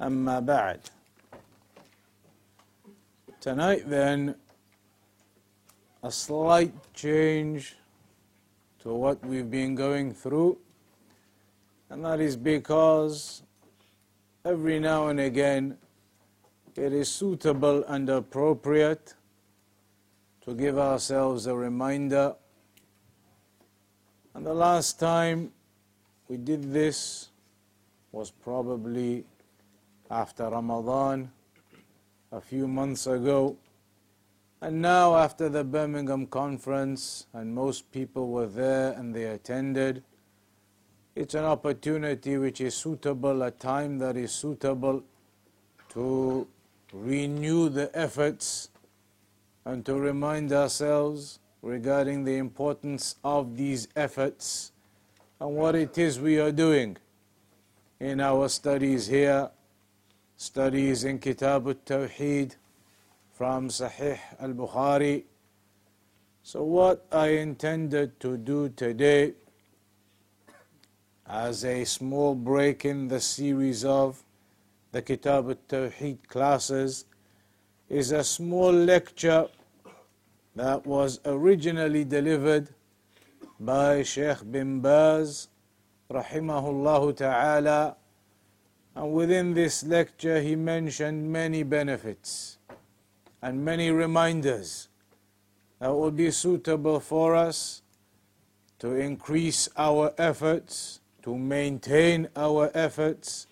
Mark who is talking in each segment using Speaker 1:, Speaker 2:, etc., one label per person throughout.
Speaker 1: أما بعد Tonight then, a slight change to what we've been going through, and that is because every now and again it is suitable and appropriate to give ourselves a reminder. And the last time we did this was probably after Ramadan a few months ago. And now, after the Birmingham conference, and most people were there and they attended, it's an opportunity which is suitable, a time that is suitable to renew the efforts and to remind ourselves regarding the importance of these efforts and what it is we are doing in our studies here studies in Kitab al-Tawheed from Sahih al-Bukhari. So what I intended to do today as a small break in the series of the Kitab al-Tawheed classes is a small lecture that was originally delivered by Sheikh bin Baz rahimahullah ta'ala and within this lecture, he mentioned many benefits and many reminders that would be suitable for us to increase our efforts, to maintain our efforts,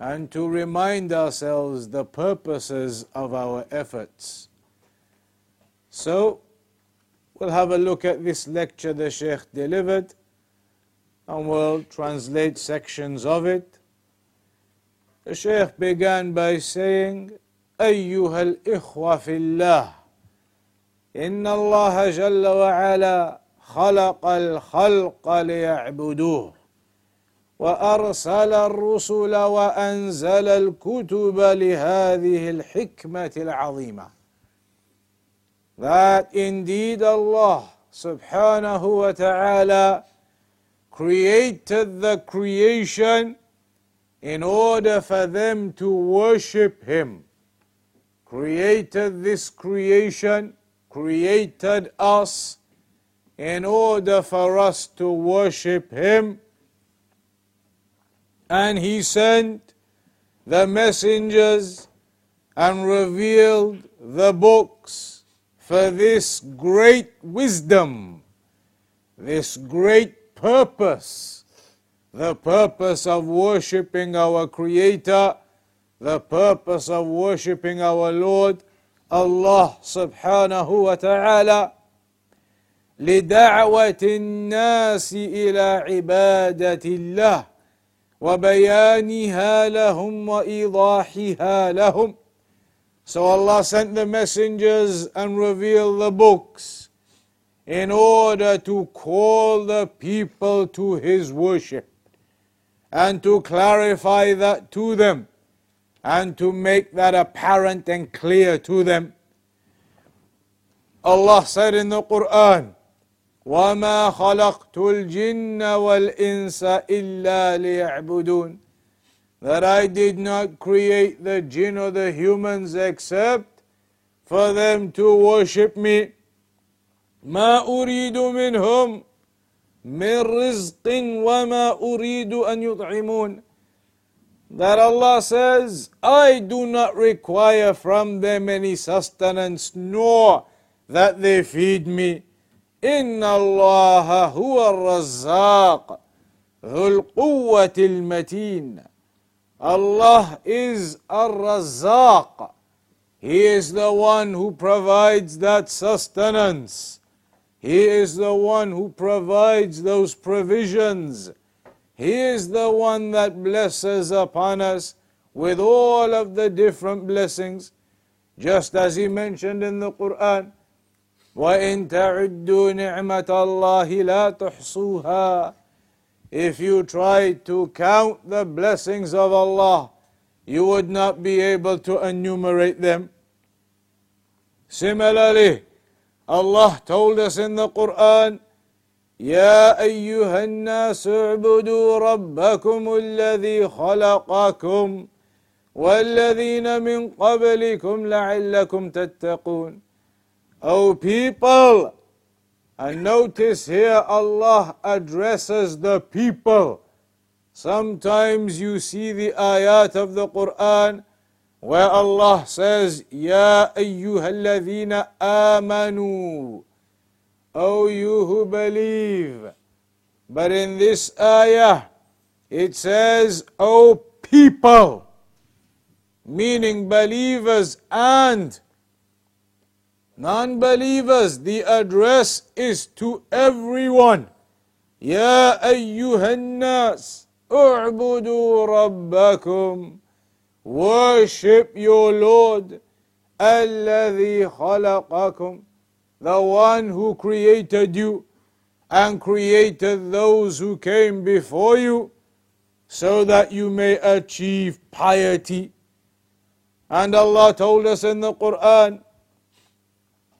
Speaker 1: and to remind ourselves the purposes of our efforts. So, we'll have a look at this lecture the Sheikh delivered, and we'll translate sections of it. The Shaykh began by saying, أيها الإخوة في الله إن الله جل وعلا خلق الخلق ليعبدوه وأرسل الرسل وأنزل الكتب لهذه الحكمة العظيمة. That indeed Allah subhanahu wa ta'ala created the creation in order for them to worship Him. Created this creation, created us in order for us to worship Him. And He sent the messengers and revealed the books for this great wisdom, this great purpose the purpose of worshipping our Creator, the purpose of worshipping our Lord, Allah subhanahu wa ta'ala, لدعوة الناس إلى عبادة الله وبيانها لهم وإيضاحها لهم. So Allah sent the messengers and revealed the books in order to call the people to His worship and to clarify that to them and to make that apparent and clear to them. Allah said in the Quran, وَمَا خَلَقْتُ الْجِنَّ وَالْإِنسَ إِلَّا لِيَعْبُدُونَ That I did not create the jinn or the humans except for them to worship me. مَا أُرِيدُ مِنْهُمْ من رزق وما أريد أن يطعمون that Allah says, I do not require from them any sustenance, nor that they feed me. إن الله هو الرزاق ذو القوة المتين. Allah is الرزاق. He is the one who provides that sustenance. He is the one who provides those provisions. He is the one that blesses upon us with all of the different blessings, just as he mentioned in the Quran. وَإِن تَعُدُّوا نِعْمَةَ اللَّهِ لَا تُحْصُوهَا If you try to count the blessings of Allah, you would not be able to enumerate them. Similarly, Allah told us in the Quran, يا أيها الناس اعبدوا ربكم الذي خلقكم والذين من قبلكم لعلكم تتقون O people, and notice here Allah addresses the people. Sometimes you see the ayat of the Quran where Allah says, Ya ayyuhalladhina amanu, O you who believe. But in this ayah, it says, O people, meaning believers and non believers. The address is to everyone. Ya ayyuhan nas, u'budu rabbakum. Worship your Lord, الذي خلقكم, the one who created you and created those who came before you, so that you may achieve piety. And Allah told us in the Quran,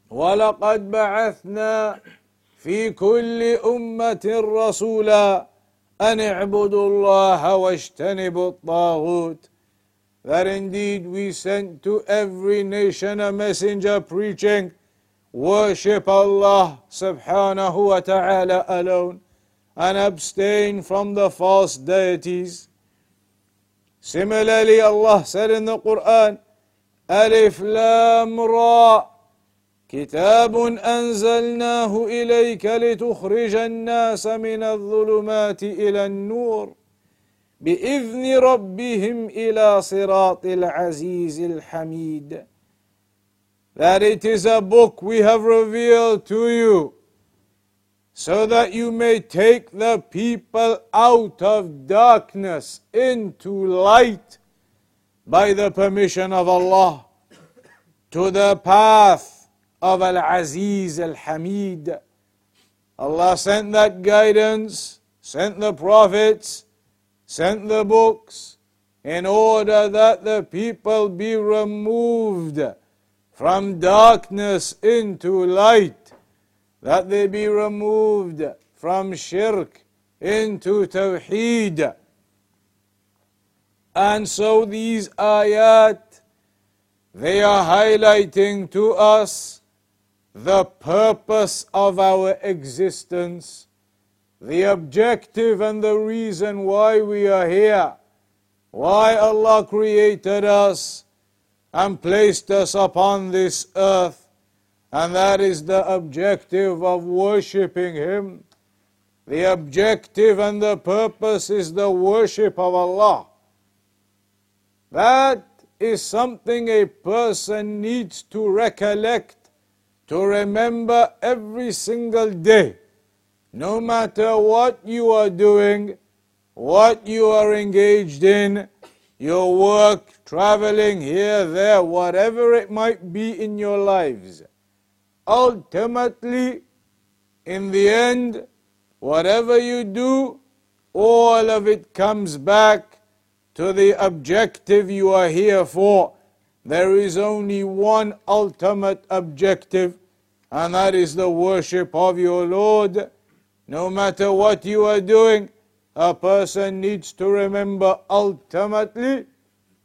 Speaker 1: ولقد بعثنا في كل أمة رسولا أن اعبدوا الله واجتنبوا الطاغوت that indeed we sent to every nation a messenger preaching, worship Allah subhanahu wa ta'ala alone and abstain from the false deities. Similarly, Allah said in the Quran, Alif Lam Ra كتاب أنزلناه إليك لتخرج الناس من الظلمات إلى النور باذن ربهم الى صراط العزيز الحميد that it is a book we have revealed to you so that you may take the people out of darkness into light by the permission of Allah to the path of Al Aziz Al Hamid. Allah sent that guidance, sent the prophets, sent the books in order that the people be removed from darkness into light, that they be removed from shirk into tawheed. And so these ayat, they are highlighting to us the purpose of our existence the objective and the reason why we are here, why Allah created us and placed us upon this earth, and that is the objective of worshipping Him. The objective and the purpose is the worship of Allah. That is something a person needs to recollect, to remember every single day. No matter what you are doing, what you are engaged in, your work, traveling here, there, whatever it might be in your lives, ultimately, in the end, whatever you do, all of it comes back to the objective you are here for. There is only one ultimate objective, and that is the worship of your Lord no matter what you are doing, a person needs to remember ultimately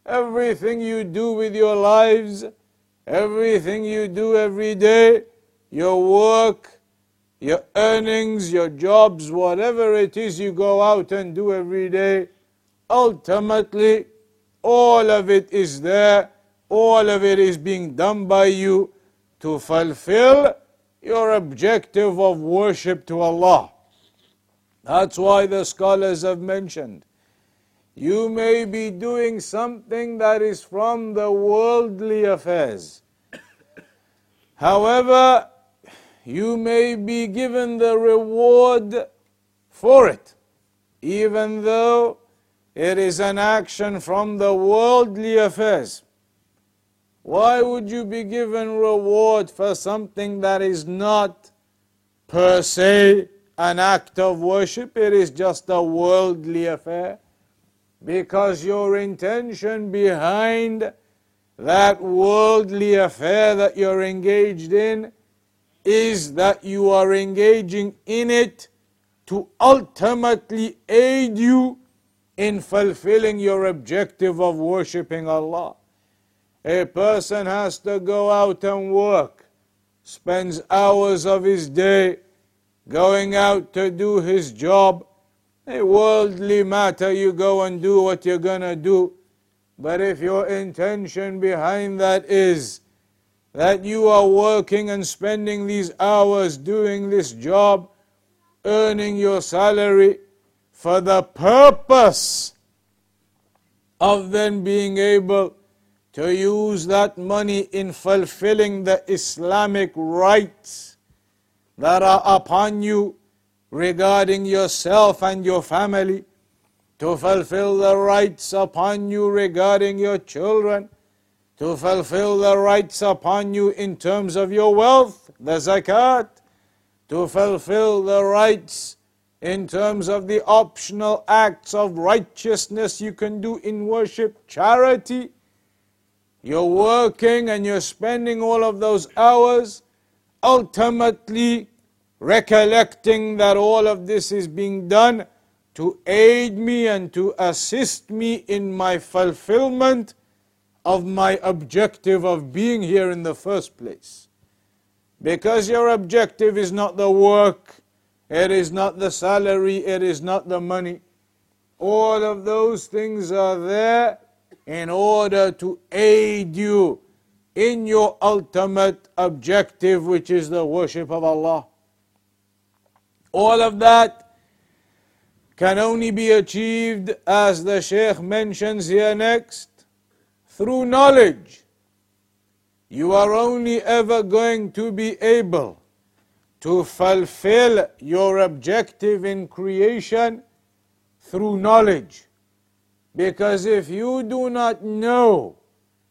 Speaker 1: everything you do with your lives, everything you do every day, your work, your earnings, your jobs, whatever it is you go out and do every day, ultimately all of it is there, all of it is being done by you to fulfill your objective of worship to Allah. That's why the scholars have mentioned you may be doing something that is from the worldly affairs. However, you may be given the reward for it, even though It is an action from the worldly affairs. Why would you be given reward for something that is not per se an act of worship? It is just a worldly affair. Because your intention behind that worldly affair that you're engaged in is that you are engaging in it to ultimately aid you in fulfilling your objective of worshipping Allah. A person has to go out and work, spends hours of his day going out to do his job. A worldly matter, you go and do what you're going to do. But if your intention behind that is that you are working and spending these hours doing this job, earning your salary for the purpose of then being able to use that money in fulfilling the Islamic rights that are upon you regarding yourself and your family, to fulfill the rights upon you regarding your children, to fulfill the rights upon you in terms of your wealth, the zakat, to fulfill the rights in terms of the optional acts of righteousness you can do in worship, charity. You're working and you're spending all of those hours, ultimately recollecting that all of this is being done to aid me and to assist me in my fulfillment of my objective of being here in the first place. Because your objective is not the work, it is not the salary, it is not the money. All of those things are there in order to aid you in your ultimate objective, which is the worship of Allah. All of that can only be achieved, as the Shaykh mentions here next, through knowledge. You are only ever going to be able to fulfill your objective in creation through knowledge. Because if you do not know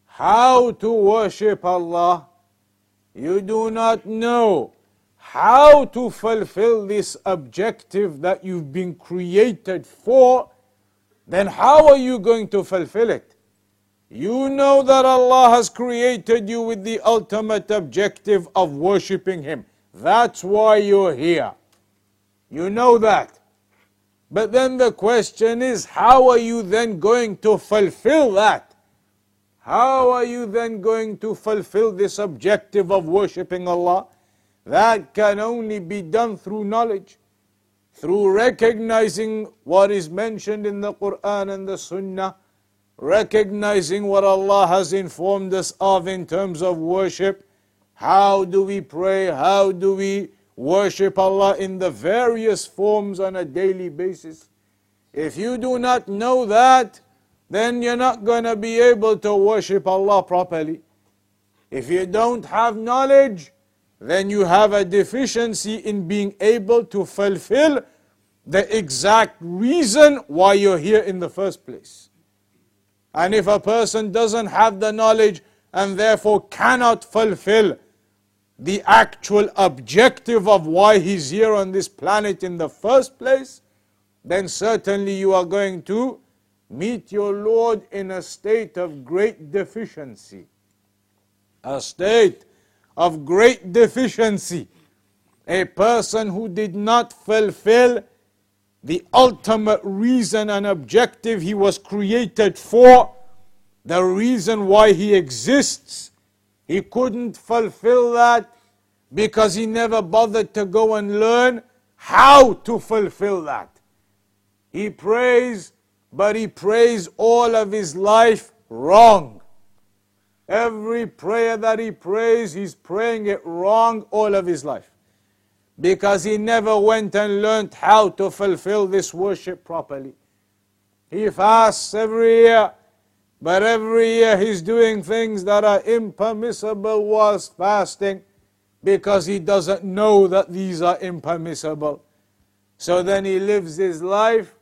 Speaker 1: how to worship Allah, you do not know how to fulfill this objective that you've been created for, then how are you going to fulfill it? You know that Allah has created you with the ultimate objective of worshipping Him. That's why you're here. You know that. But then the question is, how are you then going to fulfill that? How are you then going to fulfill this objective of worshipping Allah? That can only be done through knowledge, through recognizing what is mentioned in the Quran and the Sunnah recognizing what Allah has informed us of in terms of worship. How do we pray? How do we worship Allah in the various forms on a daily basis? If you do not know that, then you're not going to be able to worship Allah properly. If you don't have knowledge, then you have a deficiency in being able to fulfill the exact reason why you're here in the first place. And if a person doesn't have the knowledge and therefore cannot fulfill the actual objective of why he's here on this planet in the first place, then certainly you are going to meet your Lord in a state of great deficiency. A state of great deficiency. A person who did not fulfill the ultimate reason and objective he was created for, the reason why he exists. He couldn't fulfill that because he never bothered to go and learn how to fulfill that. He prays, but he prays all of his life wrong. Every prayer that he prays, he's praying it wrong all of his life because he never went and learned how to fulfill this worship properly. He fasts every year, but every year he's doing things that are impermissible whilst fasting because he doesn't know that these are impermissible. So then he lives his life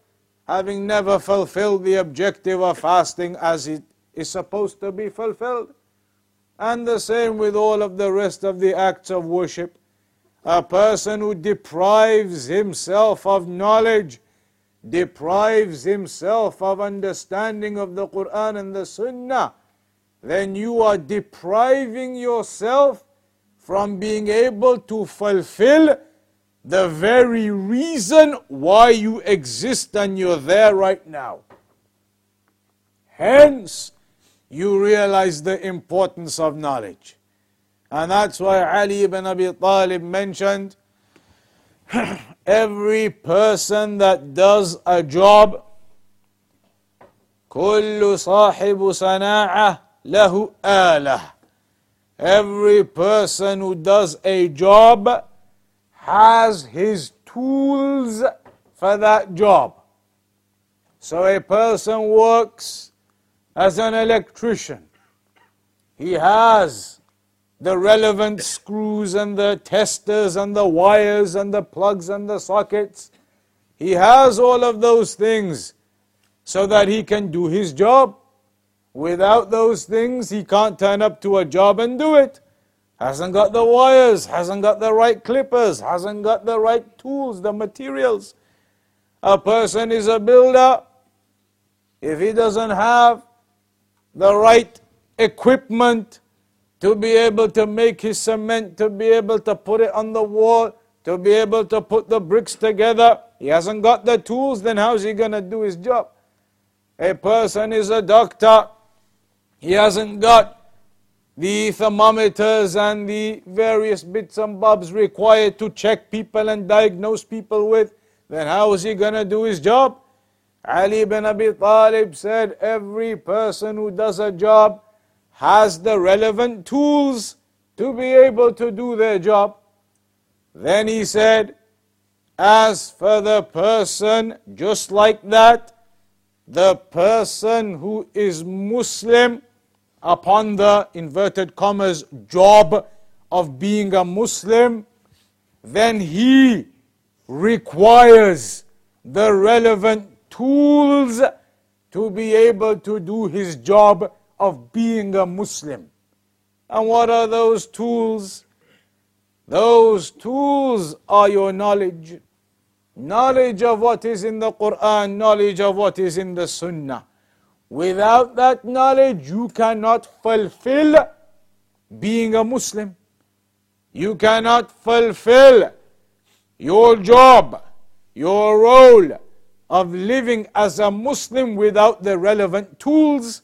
Speaker 1: having never fulfilled the objective of fasting as it is supposed to be fulfilled. And the same with all of the rest of the acts of worship. A person who deprives himself of knowledge, deprives himself of understanding of the Quran and the Sunnah, then you are depriving yourself from being able to fulfill the very reason why you exist and you're there right now. Hence, you realize the importance of knowledge. And that's why Ali ibn Abi Talib mentioned every person that does a job كل صاحب صناعة له آلة Every person who does a job has his tools for that job. So a person works as an electrician. He has the relevant screws and the testers and the wires and the plugs and the sockets. He has all of those things so that he can do his job. Without those things, he can't turn up to a job and do it. Hasn't got the wires, hasn't got the right clippers, hasn't got the right tools, the materials. A person is a builder. If he doesn't have the right equipment to be able to make his cement, to be able to put it on the wall, to be able to put the bricks together, he hasn't got the tools, then how's he going to do his job? A person is a doctor. He hasn't got the thermometers and the various bits and bobs required to check people and diagnose people with, then how is he going to do his job? Ali ibn Abi Talib said, Every person who does a job has the relevant tools to be able to do their job. Then he said, As for the person, just like that, the person who is Muslim upon the inverted commas job of being a Muslim, then he requires the relevant tools to be able to do his job of being a Muslim. And what are those tools? Those tools are your knowledge. Knowledge of what is in the Quran, knowledge of what is in the Sunnah. Without that knowledge, you cannot fulfill being a Muslim. You cannot fulfill your job, your role of living as a Muslim without the relevant tools.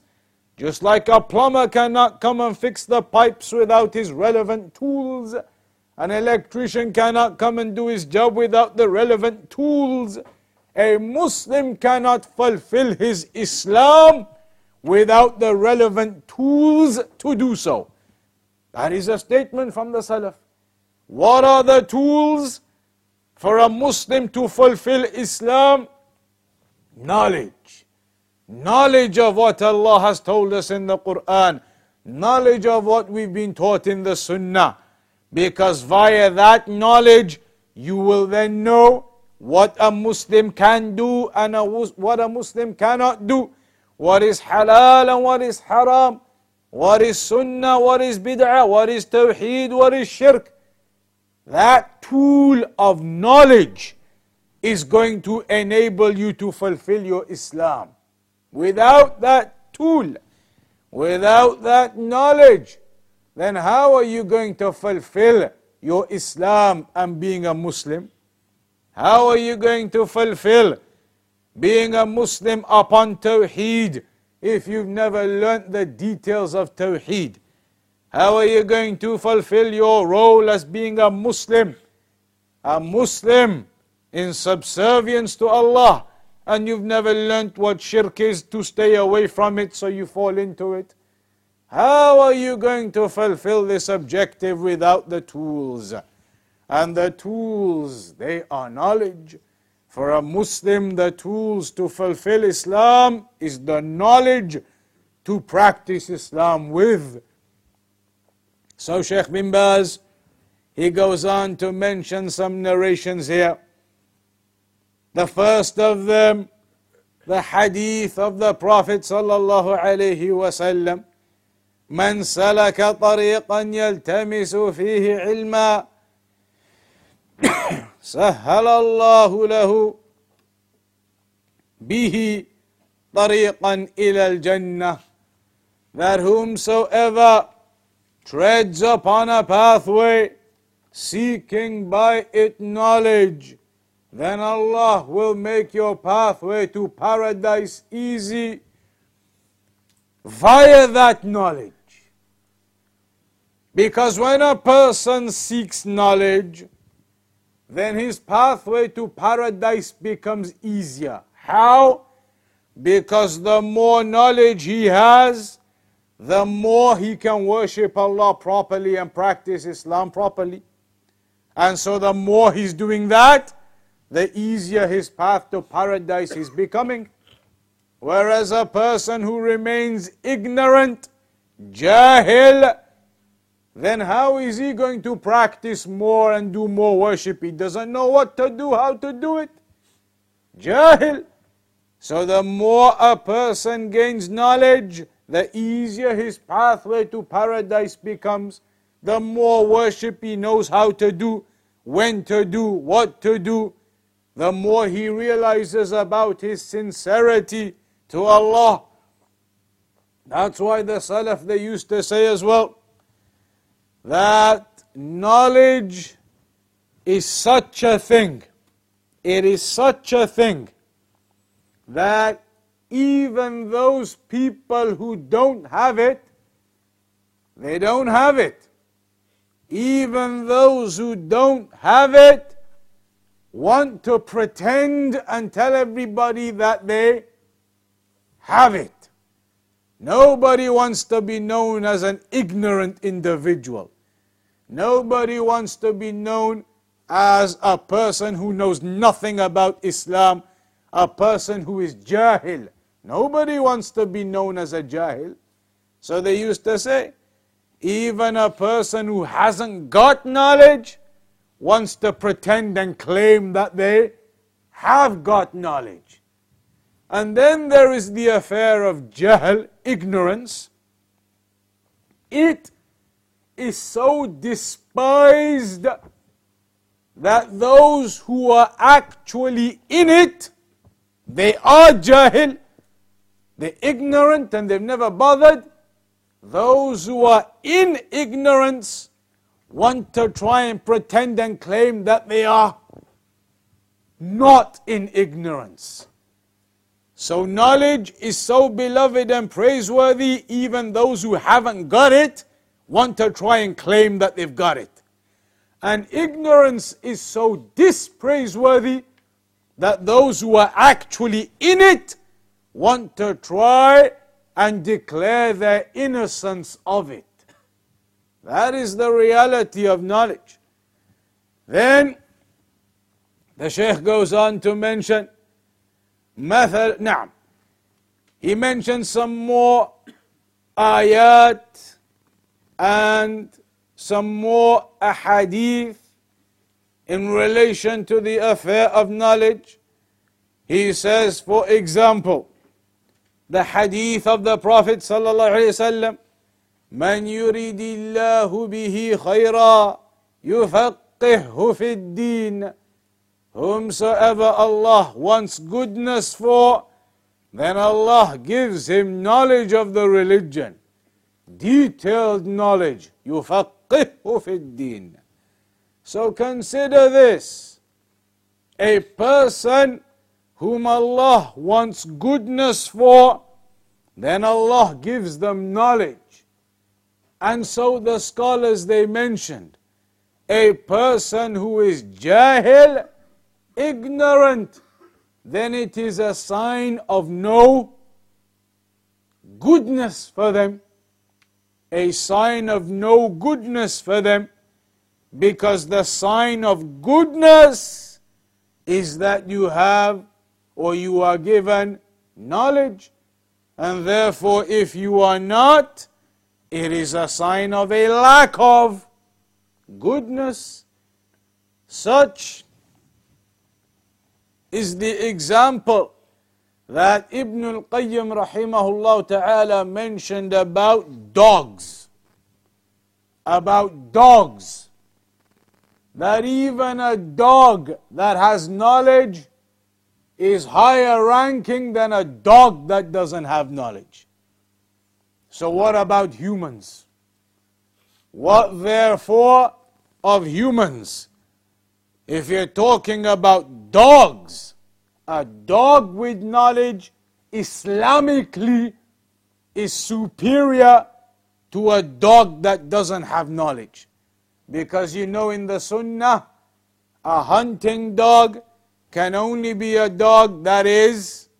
Speaker 1: Just like a plumber cannot come and fix the pipes without his relevant tools. An electrician cannot come and do his job without the relevant tools. A Muslim cannot fulfill his Islam without the relevant tools to do so. That is a statement from the Salaf. What are the tools for a Muslim to fulfill Islam? Knowledge. Knowledge of what Allah has told us in the Quran. Knowledge of what we've been taught in the Sunnah. Because via that knowledge, you will then know what a Muslim can do and a, what a Muslim cannot do, what is halal and what is haram, what is sunnah, what is bid'ah, what is tawheed, what is shirk. That tool of knowledge is going to enable you to fulfill your Islam. Without that tool, without that knowledge, then how are you going to fulfill your Islam and being a Muslim? How are you going to fulfill being a Muslim upon Tawheed if you've never learnt the details of Tawheed? How are you going to fulfill your role as being a Muslim? A Muslim in subservience to Allah and you've never learnt what shirk is to stay away from it so you fall into it. How are you going to fulfill this objective without the tools? And the tools, they are knowledge. For a Muslim, the tools to fulfill Islam is the knowledge to practice Islam with. So Sheikh bin Baz, he goes on to mention some narrations here. The first of them the hadith of the Prophet sallallahu alaihi wasallam من سلك طريقا يلتمس فيه علما سهل الله له به طريقا إلى الجنة that whomsoever treads upon a pathway seeking by it knowledge then Allah will make your pathway to paradise easy via that knowledge. Because when a person seeks knowledge, then his pathway to paradise becomes easier. How? Because the more knowledge he has, the more he can worship Allah properly and practice Islam properly. And so the more he's doing that, the easier his path to paradise is becoming. Whereas a person who remains ignorant, jahil, then how is he going to practice more and do more worship? He doesn't know what to do, how to do it. Jahil. So the more a person gains knowledge, the easier his pathway to paradise becomes. The more worship he knows how to do, when to do, what to do, the more he realizes about his sincerity to Allah. That's why the Salaf they used to say as well that knowledge is such a thing, it is such a thing that even those people who don't have it, they don't have it. Even those who don't have it, want to pretend and tell everybody that they have it. Nobody wants to be known as an ignorant individual. Nobody wants to be known as a person who knows nothing about Islam, a person who is jahil. Nobody wants to be known as a jahil. So they used to say, even a person who hasn't got knowledge wants to pretend and claim that they have got knowledge. And then there is the affair of jahl, ignorance. It is so despised that those who are actually in it, they are jahil, they're ignorant and they've never bothered. Those who are in ignorance want to try and pretend and claim that they are not in ignorance. So, knowledge is so beloved and praiseworthy, even those who haven't got it want to try and claim that they've got it. And ignorance is so dispraiseworthy that those who are actually in it want to try and declare their innocence of it. That is the reality of knowledge. Then the Shaykh goes on to mention مثل نعم he mentions some more ayat and some more ahadith in relation to the affair of knowledge. He says, for example, the hadith of the Prophet sallallahu alaihi wasallam Men yuridillahu bihi hayra yufakkihu fid din. Whomsoever Allah wants goodness for, then Allah gives him knowledge of the religion. Detailed knowledge. Yufakkihu في الدين. So consider this. A person whom Allah wants goodness for, then Allah gives them knowledge. And so the scholars they mentioned a person who is jahil, ignorant, then it is a sign of no goodness for them. A sign of no goodness for them. Because the sign of goodness is that you have or you are given knowledge. And therefore, if you are not, it is a sign of a lack of goodness. Such is the example that Ibn al-Qayyim rahimahullah ta'ala mentioned about dogs. About dogs. That even a dog that has knowledge is higher ranking than a dog that doesn't have knowledge. So what about humans? What therefore of humans? If you're talking about dogs, a dog with knowledge Islamically is superior to a dog that doesn't have knowledge. Because you know in the Sunnah, a hunting dog can only be a dog that is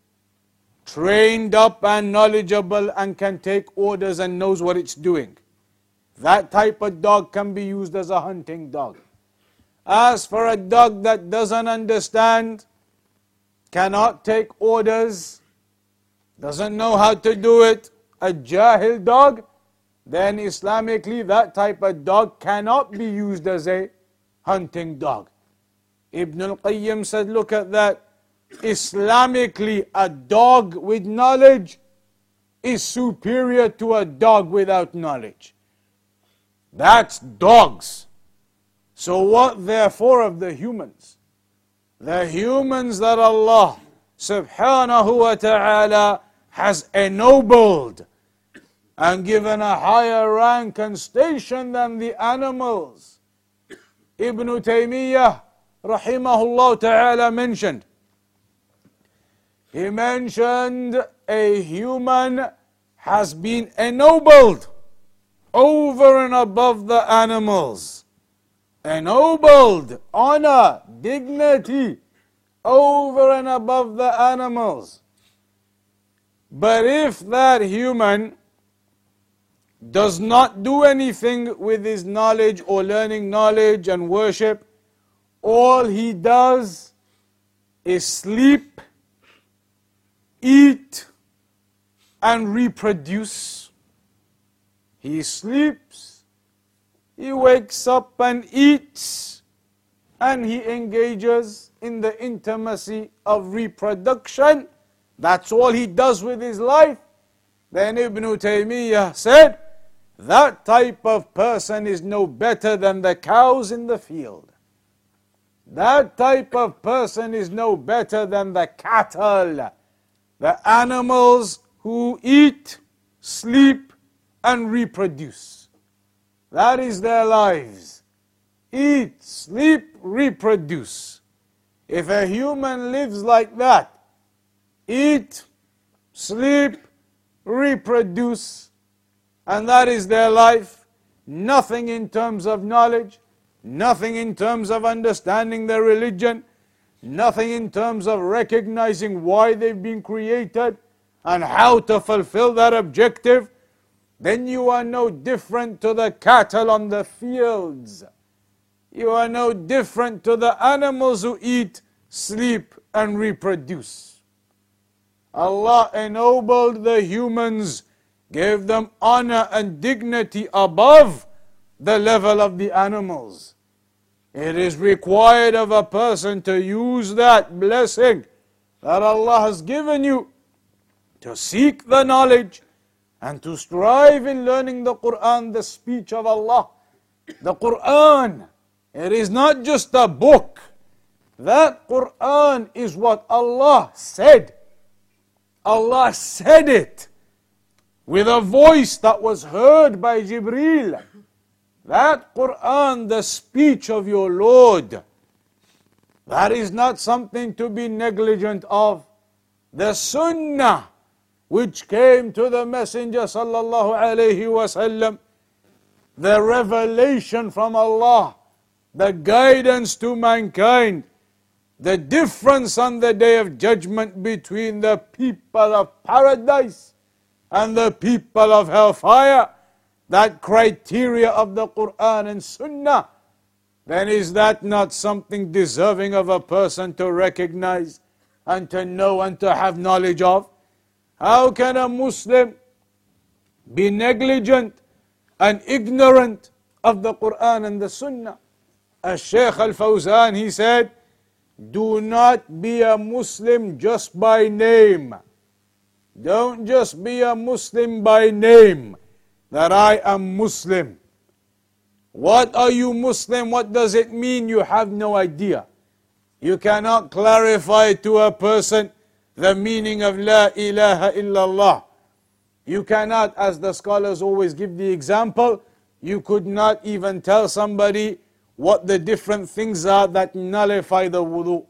Speaker 1: trained up and knowledgeable and can take orders and knows what it's doing. That type of dog can be used as a hunting dog. As for a dog that doesn't understand, cannot take orders, doesn't know how to do it, a jahil dog, then Islamically that type of dog cannot be used as a hunting dog. Ibn al-Qayyim said, look at that. Islamically, a dog with knowledge is superior to a dog without knowledge. That's dogs. So, what therefore of the humans? The humans that Allah subhanahu wa ta'ala has ennobled and given a higher rank and station than the animals. Ibn Taymiyyah rahimahullah ta'ala mentioned. He mentioned a human has been ennobled over and above the animals. Ennobled, honor, dignity over and above the animals. But if that human does not do anything with his knowledge or learning knowledge and worship, all he does is sleep, eat, and reproduce. He sleeps, he wakes up and eats, and he engages in the intimacy of reproduction. That's all he does with his life. Then Ibn Taymiyyah said, that type of person is no better than the cows in the field. That type of person is no better than the cattle, the animals who eat, sleep, and reproduce. That is their lives. Eat, sleep, reproduce. If a human lives like that, eat, sleep, reproduce, and that is their life. Nothing in terms of knowledge, nothing in terms of understanding their religion, nothing in terms of recognizing why they've been created and how to fulfill that objective, then you are no different to the cattle on the fields. You are no different to the animals who eat, sleep, and reproduce. Allah ennobled the humans gave them honor and dignity above the level of the animals. It is required of a person to use that blessing that Allah has given you to seek the knowledge and to strive in learning the Quran, the speech of Allah. The Quran, it is not just a book. That Quran is what Allah said. Allah said it with a voice that was heard by Jibril. That Quran, the speech of your Lord, that is not something to be negligent of. The Sunnah, which came to the Messenger sallallahu alaihi wasallam, the revelation from Allah, the guidance to mankind, the difference on the day of judgment between the people of paradise and the people of hellfire, that criteria of the Quran and Sunnah, then is that not something deserving of a person to recognize and to know and to have knowledge of? How can a Muslim be negligent and ignorant of the Quran and the Sunnah? As Shaykh Al Fawzan, he said, do not be a Muslim just by name. Don't just be a Muslim by name, that I am Muslim. What are you Muslim? What does it mean? You have no idea. You cannot clarify to a person the meaning of La ilaha illallah. You cannot, as the scholars always give the example, you could not even tell somebody what the different things are that nullify the wudu.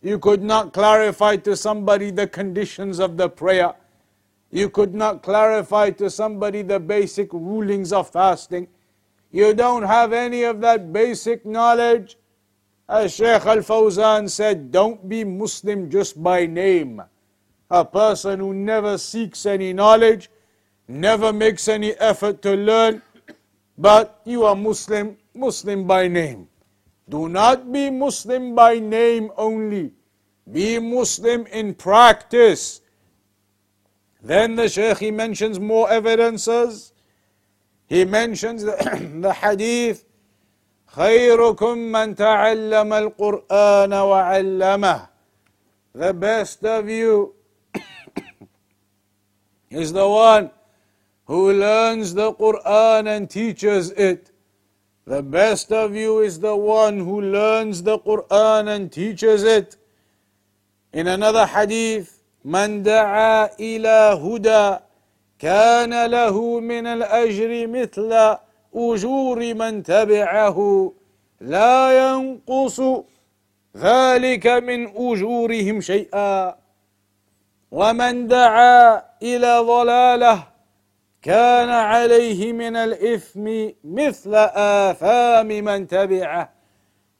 Speaker 1: You could not clarify to somebody the conditions of the prayer. You could not clarify to somebody the basic rulings of fasting. You don't have any of that basic knowledge. As Shaykh Al Fawzan said, don't be Muslim just by name. A person who never seeks any knowledge, never makes any effort to learn, but you are Muslim, Muslim by name. Do not be Muslim by name only. Be Muslim in practice. Then the Shaykh he mentions more evidences. He mentions the, the hadith خيركم من تعلم القرآن وعلمه The best of you is the one who learns the Quran and teaches it. The best of you is the one who learns the Quran and teaches it. In another hadith, من دعا إلى هدى كان له من الأجر مثل أجور من تبعه لا ينقص ذلك من أجورهم شيئا. ومن دعا إلى ضلاله كان عليه من الإثم مثل آثام من تبعه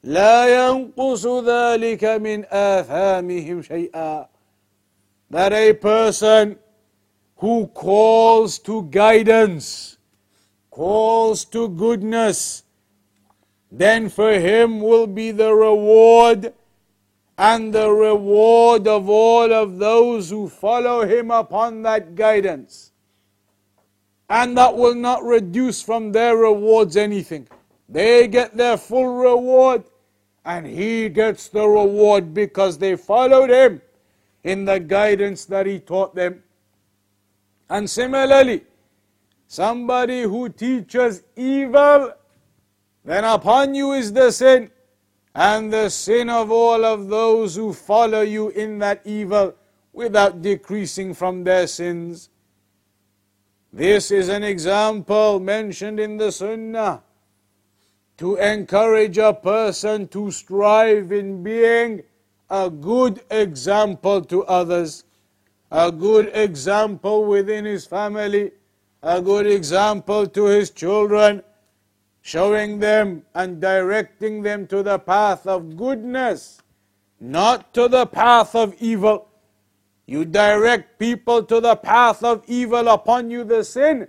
Speaker 1: لا ينقص ذلك من آثامهم شيئا. That a person who calls to guidance, calls to goodness, then for him will be the reward and the reward of all of those who follow him upon that guidance. And that will not reduce from their rewards anything. They get their full reward, and he gets the reward because they followed him in the guidance that he taught them. And similarly, somebody who teaches evil, then upon you is the sin, and the sin of all of those who follow you in that evil without decreasing from their sins. This is an example mentioned in the Sunnah to encourage a person to strive in being a good example to others, a good example within his family, a good example to his children, showing them and directing them to the path of goodness, not to the path of evil. You direct people to the path of evil upon you the sin,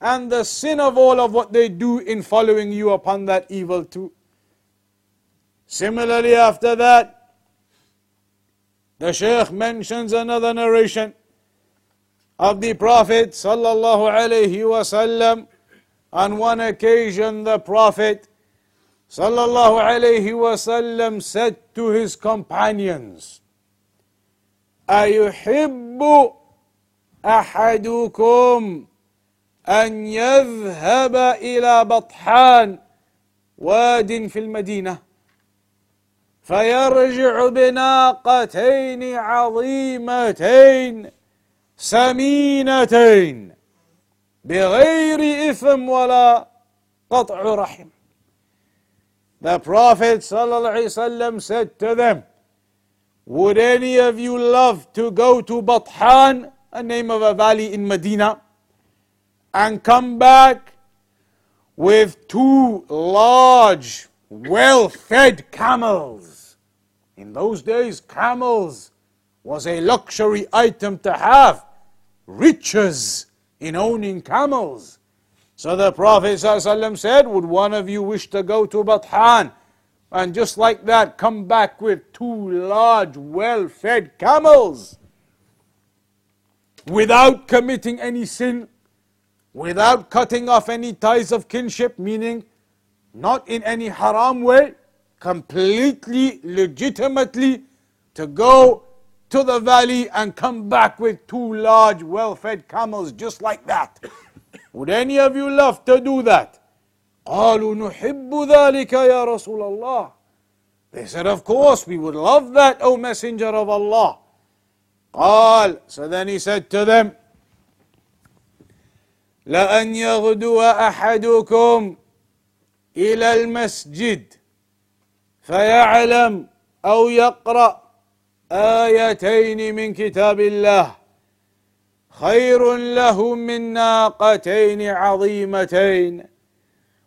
Speaker 1: and the sin of all of what they do in following you upon that evil too. Similarly, after that, the Shaykh mentions another narration of the Prophet sallallahu alaihi wasallam. On one occasion, the Prophet sallallahu alaihi wasallam said to his companions, أيحب أحدكم أن يذهب إلى بطحان واد في المدينة فيرجع بناقتين عظيمتين سمينتين بغير إثم ولا قطع رحم The Prophet ﷺ said to them, Would any of you love to go to Bathan, a name of a valley in Medina, and come back with two large, well fed camels? In those days, camels was a luxury item to have, riches in owning camels. So the Prophet ﷺ said, Would one of you wish to go to Bathan? And just like that, come back with two large, well fed camels without committing any sin, without cutting off any ties of kinship, meaning not in any haram way, completely, legitimately to go to the valley and come back with two large, well fed camels just like that. Would any of you love to do that? قالوا نحب ذلك يا رسول الله. They said, Of course, we would love that, O Messenger of Allah. قال, so then he said to them, لأن يغدو أحدكم إلى المسجد فيعلم أو يقرأ آيتين من كتاب الله خير له من ناقتين عظيمتين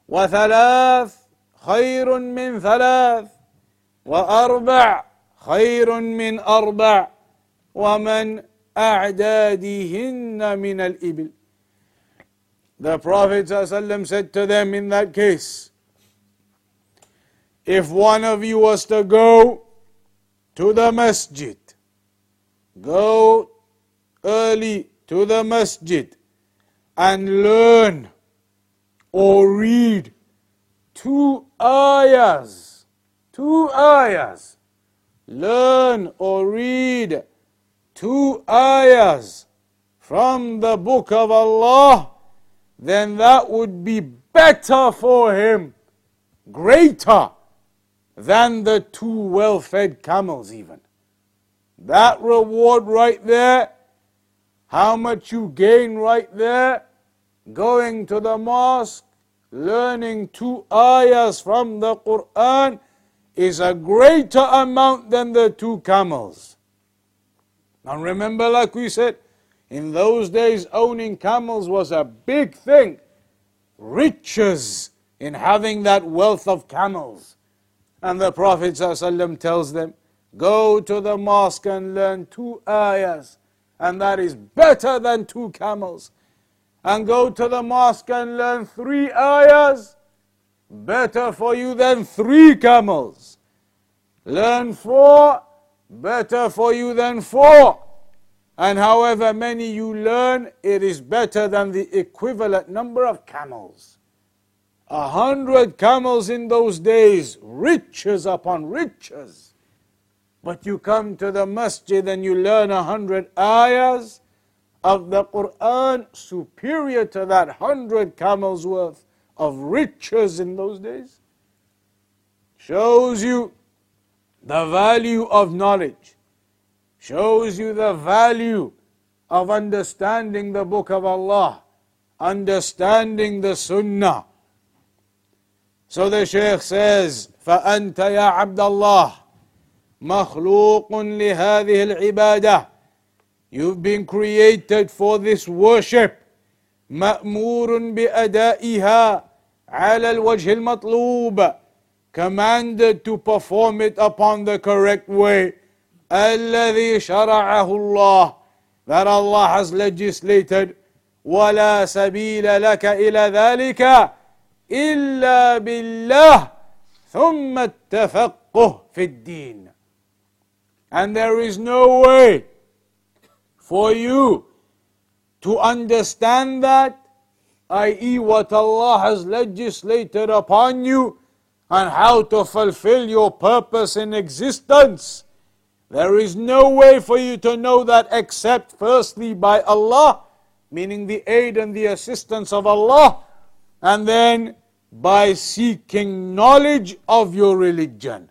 Speaker 1: وثلاث خير من ثلاث وأربع خير من أربع ومن أعدادهن من الإبل. The Prophet ﷺ said to them in that case, if one of you was to go to the masjid, go early to the masjid and learn or read two ayahs, two ayahs, learn or read two ayahs from the book of Allah, then that would be better for him, greater than the two well fed camels, even. That reward right there, how much you gain right there, going to the mosque, learning two ayahs from the Quran is a greater amount than the two camels. Now remember, like we said, in those days owning camels was a big thing. Riches in having that wealth of camels. And the Prophet ﷺ tells them, Go to the mosque and learn two ayahs, and that is better than two camels and go to the mosque and learn three ayahs, better for you than three camels. Learn four, better for you than four. And however many you learn, it is better than the equivalent number of camels. A hundred camels in those days, riches upon riches. But you come to the masjid and you learn a hundred ayahs, of the Quran superior to that hundred camels worth of riches in those days? Shows you the value of knowledge, shows you the value of understanding the book of Allah, understanding the Sunnah. So the Shaykh says, فأنت يا عبد الله مخلوق لهذه العباده You've been created for this worship. مأمور بأدائها على الوجه المطلوب commanded to perform it upon the correct way الذي شرعه الله that Allah has legislated ولا سبيل لك إلى ذلك illa billah thumma tafaqquh fid din. And there is no way for you to understand that, i.e., what Allah has legislated upon you and how to fulfill your purpose in existence. There is no way for you to know that except firstly by Allah, meaning the aid and the assistance of Allah, and then by seeking knowledge of your religion.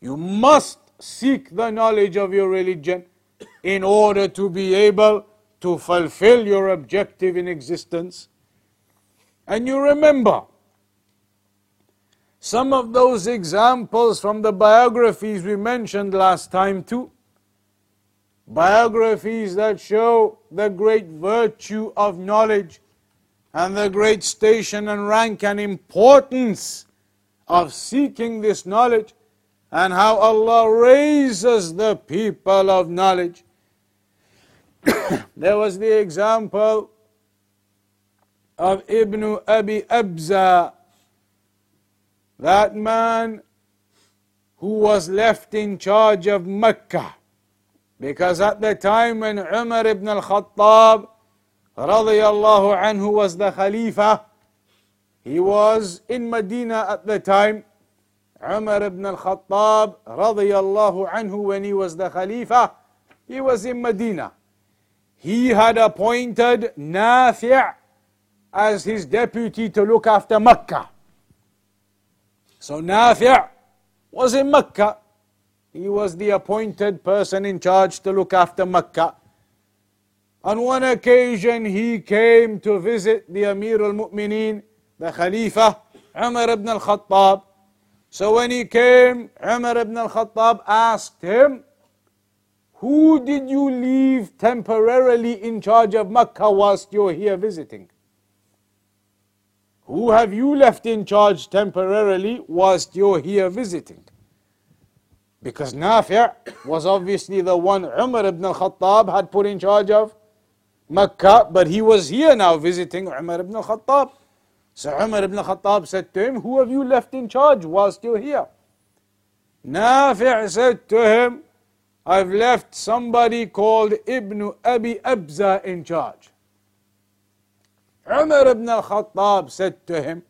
Speaker 1: You must seek the knowledge of your religion in order to be able to fulfill your objective in existence. And you remember some of those examples from the biographies we mentioned last time too. Biographies that show the great virtue of knowledge and the great station and rank and importance of seeking this knowledge and how Allah raises the people of knowledge. there was the example of Ibn Abi Abza, that man who was left in charge of Mecca. Because at the time when Umar ibn al-Khattab radiallahu anhu was the Khalifa, he was in Medina at the time Umar ibn al-Khattab radiyallahu anhu when he was the Khalifa, he was in Medina. He had appointed Nafi' as his deputy to look after Mecca. So Nafi' was in Mecca. He was the appointed person in charge to look after Mecca. On one occasion, he came to visit the Amir al Mu'mineen, the Khalifa, Umar ibn al Khattab. So when he came, Umar ibn al Khattab asked him, Who did you leave temporarily in charge of Mecca whilst you're here visiting? Who have you left in charge temporarily whilst you're here visiting? Because Nafi' was obviously the one Umar ibn al-Khattab had put in charge of Mecca, but he was here now visiting Umar ibn al-Khattab. So Umar ibn al-Khattab said to him, Who have you left in charge whilst you're here? Nafi' said to him, I've left somebody called Ibn Abi Abza in charge. Umar ibn al-Khattab said to him,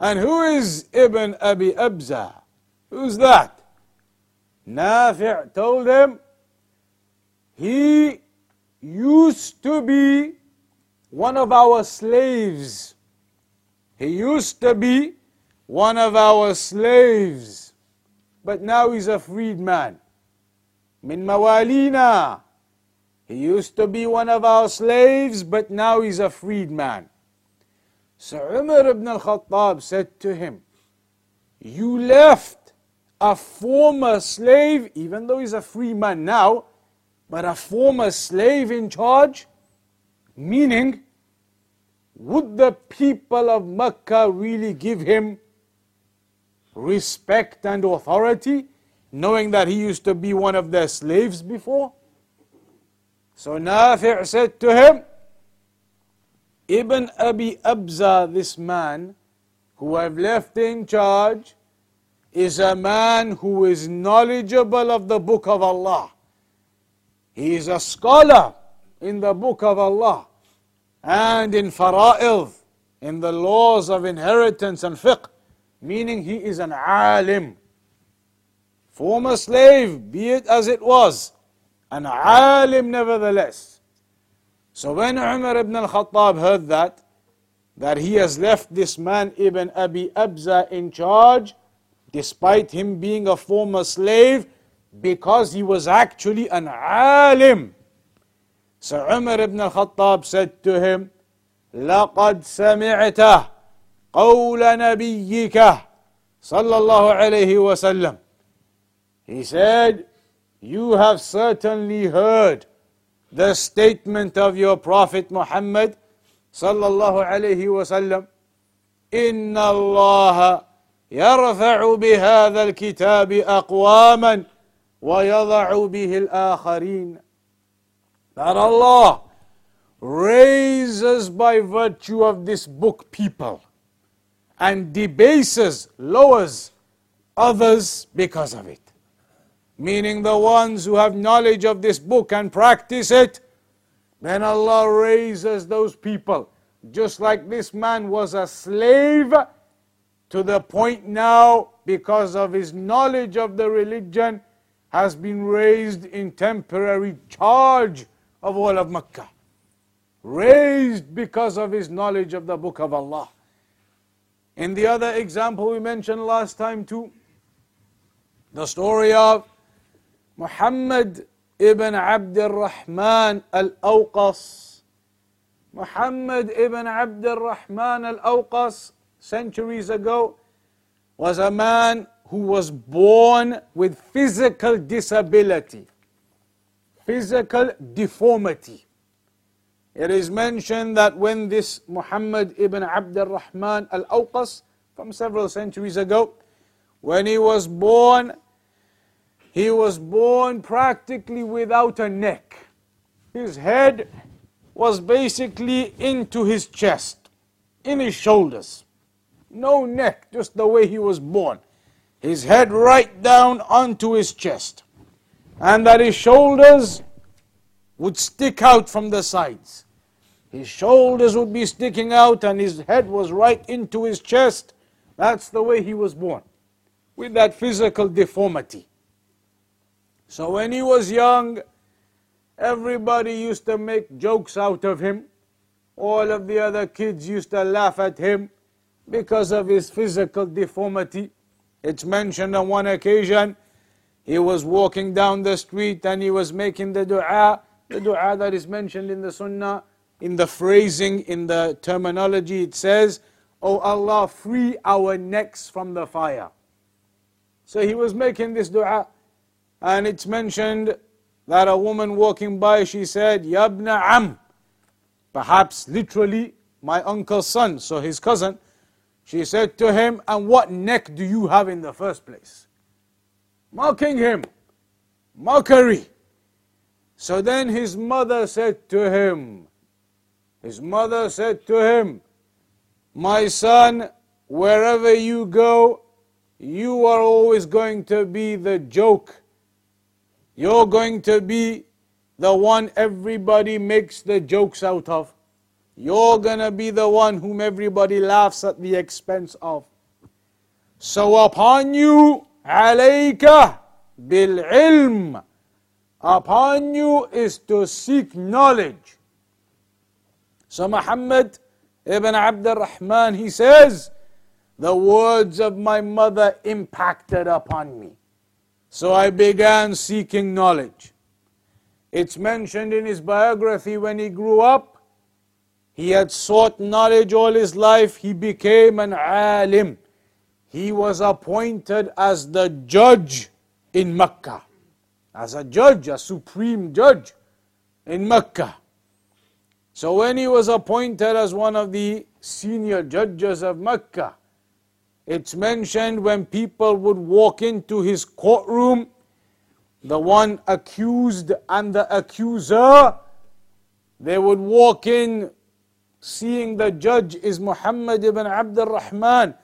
Speaker 1: And who is Ibn Abi Abza? Who's that? Nafi' told him, He used to be one of our slaves. He used to be one of our slaves. But now he's a freedman. Min mawalina. He used to be one of our slaves, but now he's a freedman. So Umar ibn al-Khattab said to him, You left a former slave, even though he's a free man now, but a former slave in charge? Meaning, would the people of Mecca really give him respect and authority, knowing that he used to be one of their slaves before? So Nafi' said to him, Ibn Abi Abza, this man who I've left in charge, is a man who is knowledgeable of the book of Allah. He is a scholar in the book of Allah and in fara'id, in the laws of inheritance and fiqh, meaning he is an alim. Former slave, be it as it was, an alim nevertheless. So when Umar ibn al-Khattab heard that, that he has left this man Ibn Abi Abza in charge, despite him being a former slave, because he was actually an alim. So Umar ibn al-Khattab said to him, لقد سمعت قول نبيك صلى الله عليه وسلم. He said, you have certainly heard the statement of your Prophet Muhammad sallallahu alayhi wasallam. إن الله يرفع بهذا الكتاب أقواما ويضع به الآخرين. That Allah raises by virtue of this book people and debases, lowers others because of it meaning the ones who have knowledge of this book and practice it, then Allah raises those people. Just like this man was a slave to the point now, because of his knowledge of the religion, has been raised in temporary charge of all of Mecca. Raised because of his knowledge of the book of Allah. In the other example we mentioned last time too, the story of Muhammad ibn Abd al-Rahman al-Awqas. Muhammad ibn Abd al-Rahman al-Awqas, centuries ago, was a man who was born with physical disability, physical deformity. It is mentioned that when this Muhammad ibn Abd al-Rahman al-Awqas, from several centuries ago, when he was born, he was born practically without a neck. His head was basically into his chest, in his shoulders. No neck, just the way he was born. His head right down onto his chest. And that his shoulders would stick out from the sides. His shoulders would be sticking out and his head was right into his chest. That's the way he was born. with that physical deformity. So when he was young, everybody used to make jokes out of him. All of the other kids used to laugh at him because of his physical deformity. It's mentioned on one occasion, he was walking down the street and he was making the dua, the dua that is mentioned in the sunnah, in the phrasing, in the terminology, it says, Oh Allah, free our necks from the fire. So he was making this dua, and it's mentioned that a woman walking by, she said, Yabna Am, perhaps literally my uncle's son, so his cousin. She said to him, And what neck do you have in the first place? Mocking him. Mockery. So then his mother said to him, His mother said to him, My son, wherever you go, you are always going to be the joke. You're going to be the one everybody makes the jokes out of. You're gonna be the one whom everybody laughs at the expense of. So upon you, alayka bil ilm. Upon you is to seek knowledge. So Muhammad ibn Abd al-Rahman, he says, the words of my mother impacted upon me. So I began seeking knowledge. It's mentioned in his biography when he grew up, he had sought knowledge all his life. He became an alim. He was appointed as the judge in Mecca. As a judge, a supreme judge in Mecca. So when he was appointed as one of the senior judges of Mecca, it's mentioned when people would walk into his courtroom, the one accused and the accuser, they would walk in seeing the judge is Muhammad ibn Abd al-Rahman,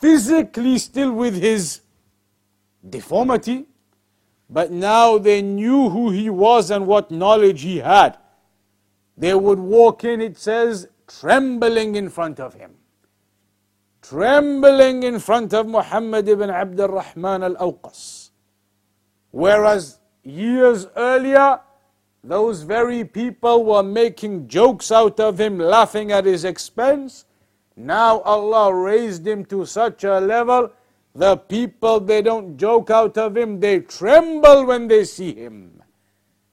Speaker 1: physically still with his deformity, but now they knew who he was and what knowledge he had. They would walk in, it says, trembling in front of him. Trembling in front of Muhammad ibn Abd al-Rahman al-Awqas. Whereas years earlier, those very people were making jokes out of him, laughing at his expense. Now Allah raised him to such a level, the people, they don't joke out of him, they tremble when they see him.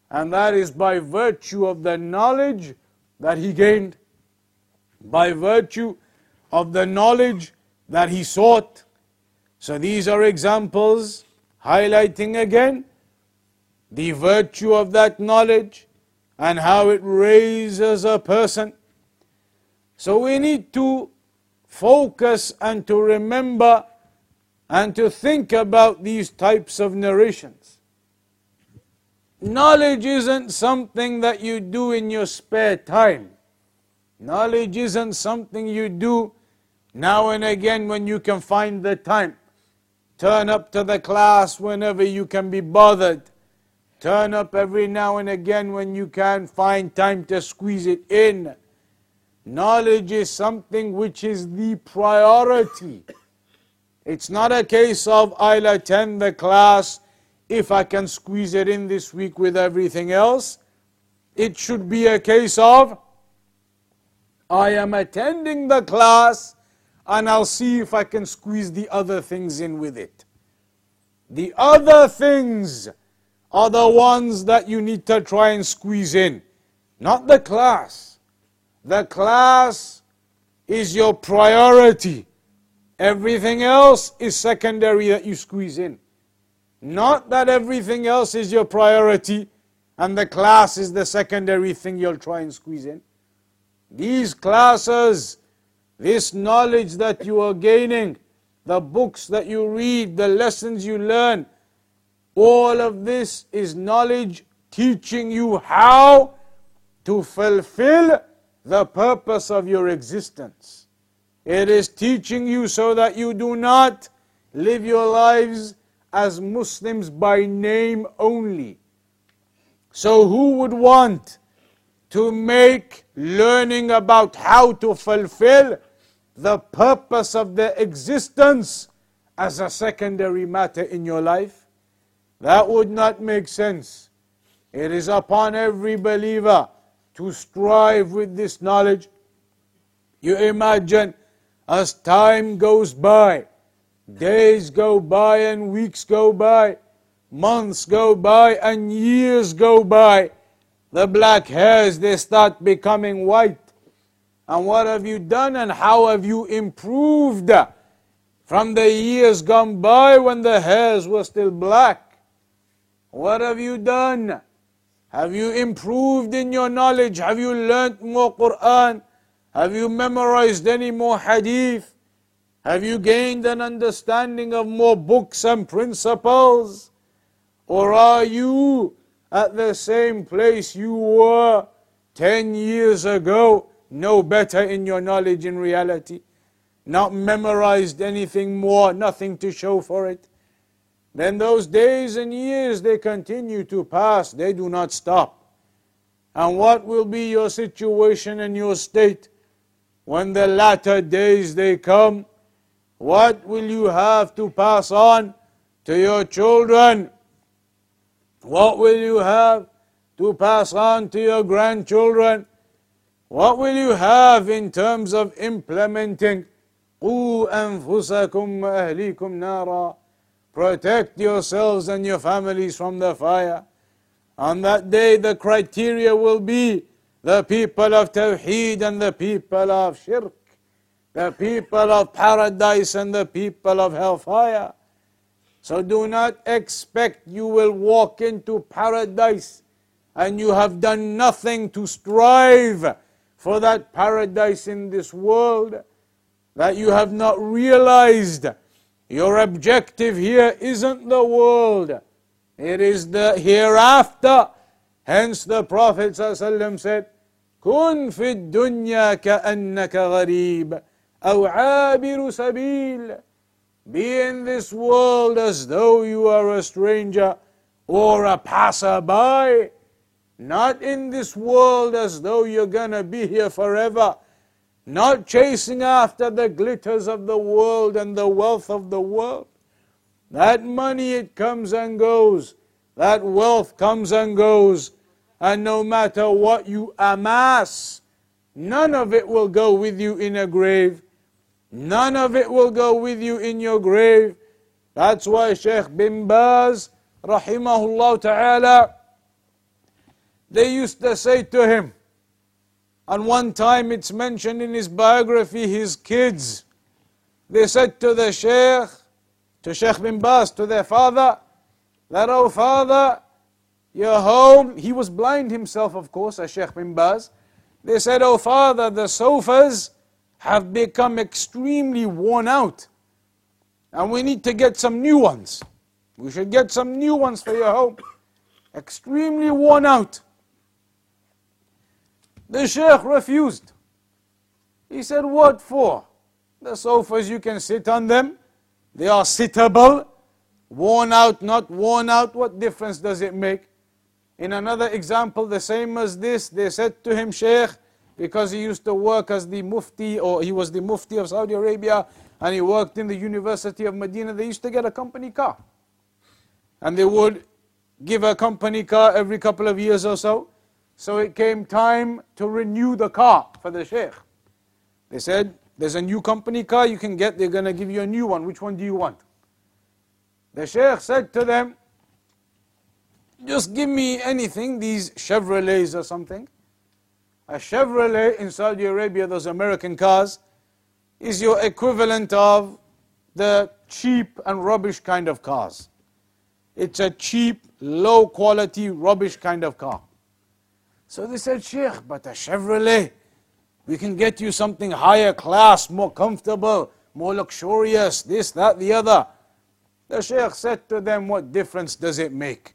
Speaker 1: And that is by virtue of the knowledge that he gained, by virtue of the knowledge that he sought. So these are examples highlighting again the virtue of that knowledge and how it raises a person. So we need to focus and to remember and to think about these types of narrations. Knowledge isn't something that you do in your spare time. Knowledge isn't something you do now and again when you can find the time. Turn up to the class whenever you can be bothered. Turn up every now and again when you can find time to squeeze it in. Knowledge is something which is the priority. It's not a case of I'll attend the class if I can squeeze it in this week with everything else. It should be a case of I am attending the class and I'll see if I can squeeze the other things in with it. The other things are the ones that you need to try and squeeze in, not the class. The class is your priority. Everything else is secondary that you squeeze in. Not that everything else is your priority and the class is the secondary thing you'll try and squeeze in. These classes, this knowledge that you are gaining, the books that you read, the lessons you learn, all of this is knowledge teaching you how to fulfill the purpose of your existence. It is teaching you so that you do not live your lives as Muslims by name only. So, who would want to make learning about how to fulfill the purpose of their existence as a secondary matter in your life? That would not make sense. It is upon every believer to strive with this knowledge. You imagine as time goes by, days go by and weeks go by, months go by and years go by, the black hairs they start becoming white. And what have you done and how have you improved from the years gone by when the hairs were still black? What have you done? Have you improved in your knowledge? Have you learnt more Quran? Have you memorized any more hadith? Have you gained an understanding of more books and principles? Or are you at the same place you were 10 years ago, no better in your knowledge in reality? Not memorized anything more, nothing to show for it? Then those days and years they continue to pass, they do not stop. And what will be your situation and your state when the latter days they come? What will you have to pass on to your children? What will you have to pass on to your grandchildren? What will you have in terms of implementing قُوا أَنفُسَكُمْ وَأَهْلِيكُمْ نَارًا Protect yourselves and your families from the fire. On that day, the criteria will be the people of Tawheed and the people of Shirk, the people of paradise and the people of hellfire. So do not expect you will walk into paradise and you have done nothing to strive for that paradise in this world, that you have not realized your objective here isn't the world, it is the hereafter. Hence the Prophet ﷺ said, كن في الدنيا كأنك غريب أو عابر سبيل Be in this world as though you are a stranger or a passerby. Not in this world as though you're gonna be here forever not chasing after the glitters of the world and the wealth of the world. That money, it comes and goes. That wealth comes and goes. And no matter what you amass, none of it will go with you in a grave. None of it will go with you in your grave. That's why Sheikh bin Baz, rahimahullah ta'ala, they used to say to him, and one time it's mentioned in his biography, his kids, they said to the Sheikh, to Sheikh bin Baz, to their father, that, oh father, your home, he was blind himself, of course, as Sheikh bin Baz. They said, oh father, the sofas have become extremely worn out. And we need to get some new ones. We should get some new ones for your home. Extremely worn out. The Sheikh refused. He said, What for? The sofas, you can sit on them. They are sittable. Worn out, not worn out, what difference does it make? In another example, the same as this, they said to him, Sheikh, because he used to work as the mufti, or he was the mufti of Saudi Arabia, and he worked in the University of Medina, they used to get a company car. And they would give a company car every couple of years or so. So it came time to renew the car for the sheikh. They said, There's a new company car you can get, they're going to give you a new one. Which one do you want? The sheikh said to them, Just give me anything, these Chevrolets or something. A Chevrolet in Saudi Arabia, those American cars, is your equivalent of the cheap and rubbish kind of cars. It's a cheap, low quality, rubbish kind of car. So they said, Sheikh, but a Chevrolet, we can get you something higher class, more comfortable, more luxurious, this, that, the other. The Sheikh said to them, What difference does it make?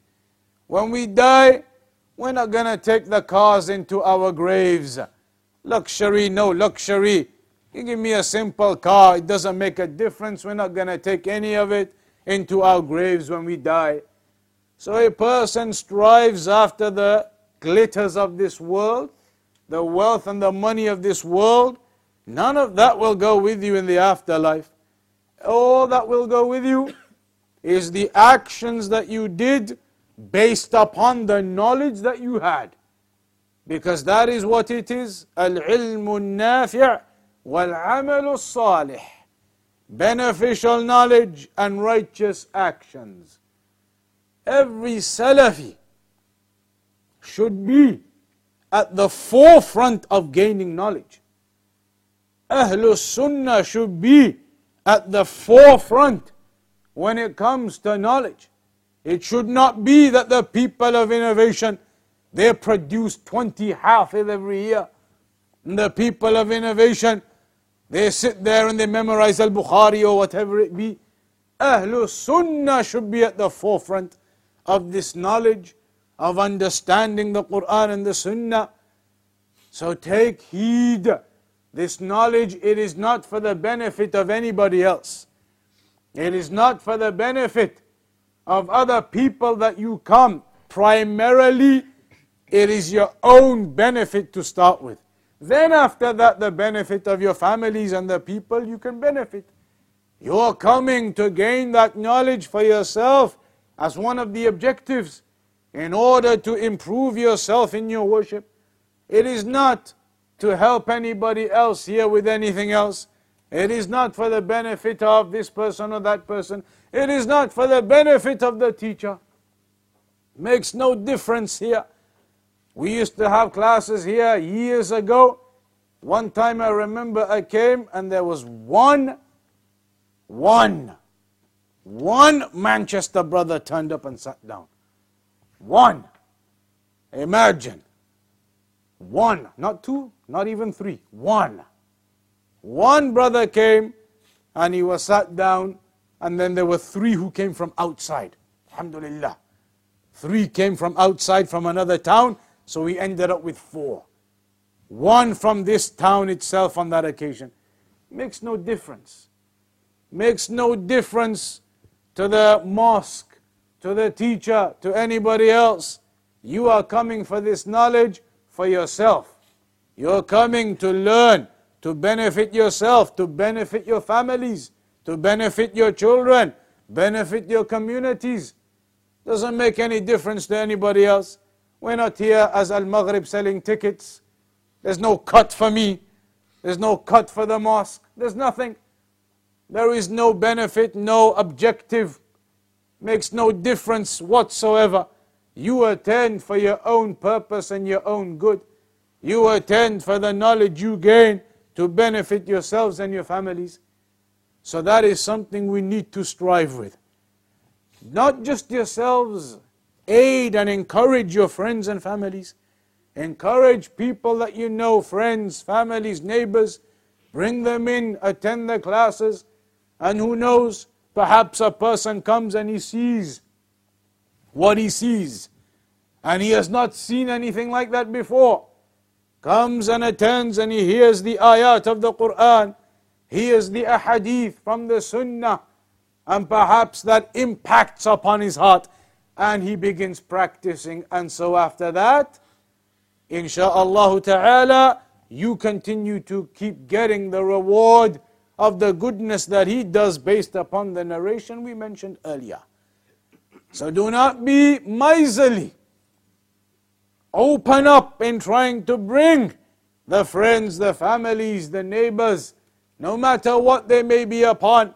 Speaker 1: When we die, we're not going to take the cars into our graves. Luxury, no luxury. You give me a simple car, it doesn't make a difference. We're not going to take any of it into our graves when we die. So a person strives after the glitters of this world, the wealth and the money of this world, none of that will go with you in the afterlife. All that will go with you is the actions that you did based upon the knowledge that you had. Because that is what it is al-ilm nafi' wal-'amalu salih beneficial knowledge and righteous actions. Every Salafi should be at the forefront of gaining knowledge. Ahlul Sunnah should be at the forefront when it comes to knowledge. It should not be that the people of innovation they produce 20 hafiz every year. And the people of innovation they sit there and they memorize Al Bukhari or whatever it be. Ahlul Sunnah should be at the forefront of this knowledge, of understanding the Quran and the Sunnah. So take heed. This knowledge, it is not for the benefit of anybody else. It is not for the benefit of other people that you come. Primarily, it is your own benefit to start with. Then, after that, the benefit of your families and the people you can benefit. You're coming to gain that knowledge for yourself as one of the objectives in order to improve yourself in your worship. It is not to help anybody else here with anything else. It is not for the benefit of this person or that person. It is not for the benefit of the teacher. Makes no difference here. We used to have classes here years ago. One time I remember I came and there was one, one one Manchester brother turned up and sat down. One. Imagine. One. Not two, not even three. One. One brother came and he was sat down, and then there were three who came from outside. Alhamdulillah. Three came from outside from another town, so we ended up with four. One from this town itself on that occasion. Makes no difference. Makes no difference to the mosque, to the teacher, to anybody else. You are coming for this knowledge for yourself. You're coming to learn, to benefit yourself, to benefit your families, to benefit your children, benefit your communities. Doesn't make any difference to anybody else. We're not here as Al Maghrib selling tickets. There's no cut for me. There's no cut for the mosque. There's nothing. There is no benefit, no objective, makes no difference whatsoever. You attend for your own purpose and your own good. You attend for the knowledge you gain to benefit yourselves and your families. So that is something we need to strive with. Not just yourselves, aid and encourage your friends and families. Encourage people that you know, friends, families, neighbors. Bring them in, attend the classes. And who knows, perhaps a person comes and he sees what he sees, and he has not seen anything like that before. Comes and attends and he hears the ayat of the Quran, hears the ahadith from the Sunnah, and perhaps that impacts upon his heart, and he begins practicing. And so after that, insha'Allah ta'ala, you continue to keep getting the reward of the goodness that he does based upon the narration we mentioned earlier. So do not be miserly. Open up in trying to bring the friends, the families, the neighbors, no matter what they may be upon.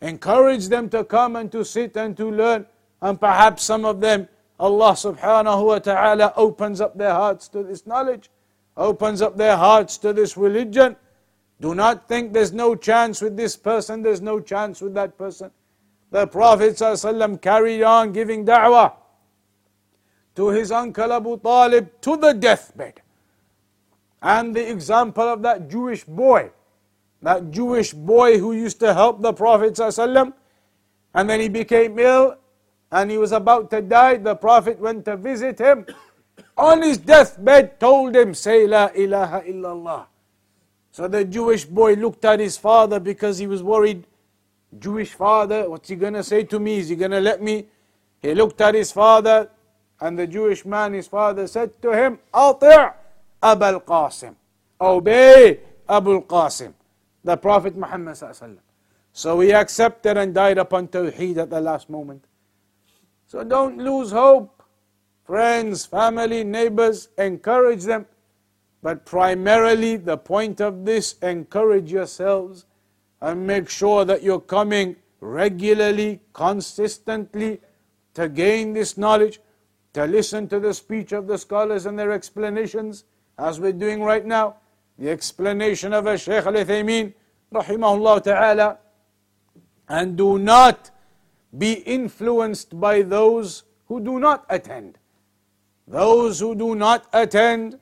Speaker 1: Encourage them to come and to sit and to learn. And perhaps some of them, Allah subhanahu wa ta'ala opens up their hearts to this knowledge, opens up their hearts to this religion do not think there's no chance with this person, there's no chance with that person. The Prophet ﷺ carried on giving da'wah to his uncle Abu Talib to the deathbed. And the example of that Jewish boy, that Jewish boy who used to help the Prophet ﷺ, and then he became ill and he was about to die. The Prophet went to visit him. On his deathbed, told him, Say La ilaha illallah. So the Jewish boy looked at his father because he was worried. Jewish father, what's he gonna say to me? Is he gonna let me? He looked at his father, and the Jewish man, his father, said to him, Ati' Abul Qasim. Obey Abul Qasim. The Prophet Muhammad. So he accepted and died upon Tawheed at the last moment. So don't lose hope. Friends, family, neighbors, encourage them. But primarily, the point of this, encourage yourselves and make sure that you're coming regularly, consistently to gain this knowledge, to listen to the speech of the scholars and their explanations, as we're doing right now. The explanation of Shaykh al-Uthaymeen, rahimahullah ta'ala, and do not be influenced by those who do not attend. Those who do not attend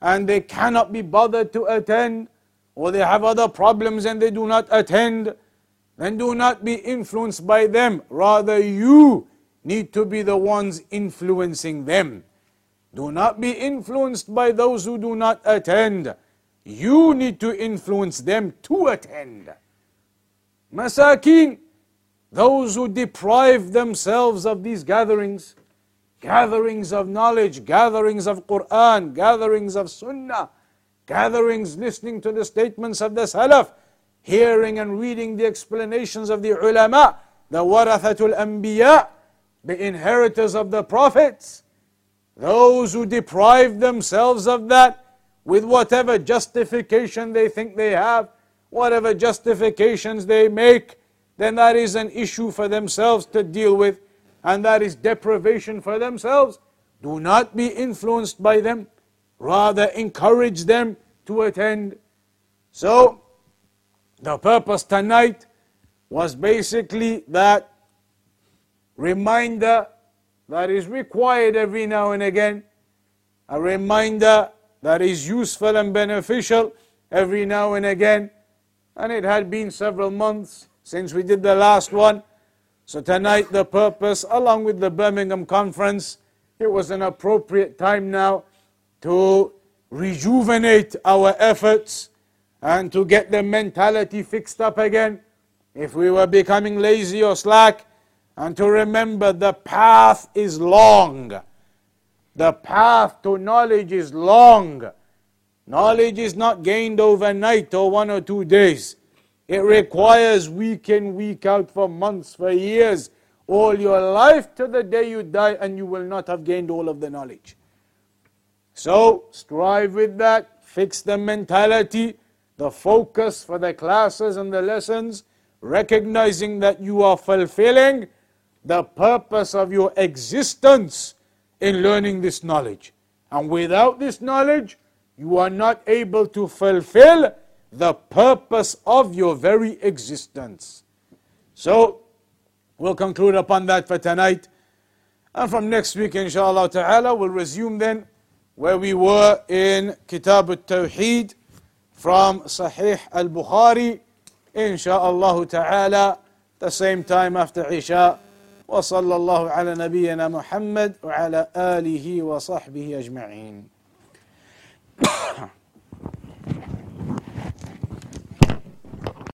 Speaker 1: and they cannot be bothered to attend, or they have other problems and they do not attend, then do not be influenced by them. Rather, you need to be the ones influencing them. Do not be influenced by those who do not attend. You need to influence them to attend. Masakin, those who deprive themselves of these gatherings, gatherings of knowledge, gatherings of Quran, gatherings of Sunnah, gatherings listening to the statements of the Salaf, hearing and reading the explanations of the ulama, the warathatul anbiya, the inheritors of the prophets, those who deprive themselves of that with whatever justification they think they have, whatever justifications they make, then that is an issue for themselves to deal with, and that is deprivation for themselves. Do not be influenced by them, rather, encourage them to attend. So, the purpose tonight was basically that reminder that is required every now and again, a reminder that is useful and beneficial every now and again. And it had been several months since we did the last one. So tonight, the purpose, along with the Birmingham conference, it was an appropriate time now to rejuvenate our efforts and to get the mentality fixed up again. If we were becoming lazy or slack, and to remember the path is long. The path to knowledge is long. Knowledge is not gained overnight or one or two days. It requires week in, week out for months, for years, all your life to the day you die, and you will not have gained all of the knowledge. So, strive with that, fix the mentality, the focus for the classes and the lessons, recognizing that you are fulfilling the purpose of your existence in learning this knowledge. And without this knowledge, you are not able to fulfill the purpose of your very existence. So, we'll conclude upon that for tonight. And from next week, inshallah ta'ala, we'll resume then where we were in Kitab al-Tawheed from Sahih al-Bukhari, inshallah ta'ala, the same time after Isha. وصلى الله على نبينا محمد وعلى آله وصحبه أجمعين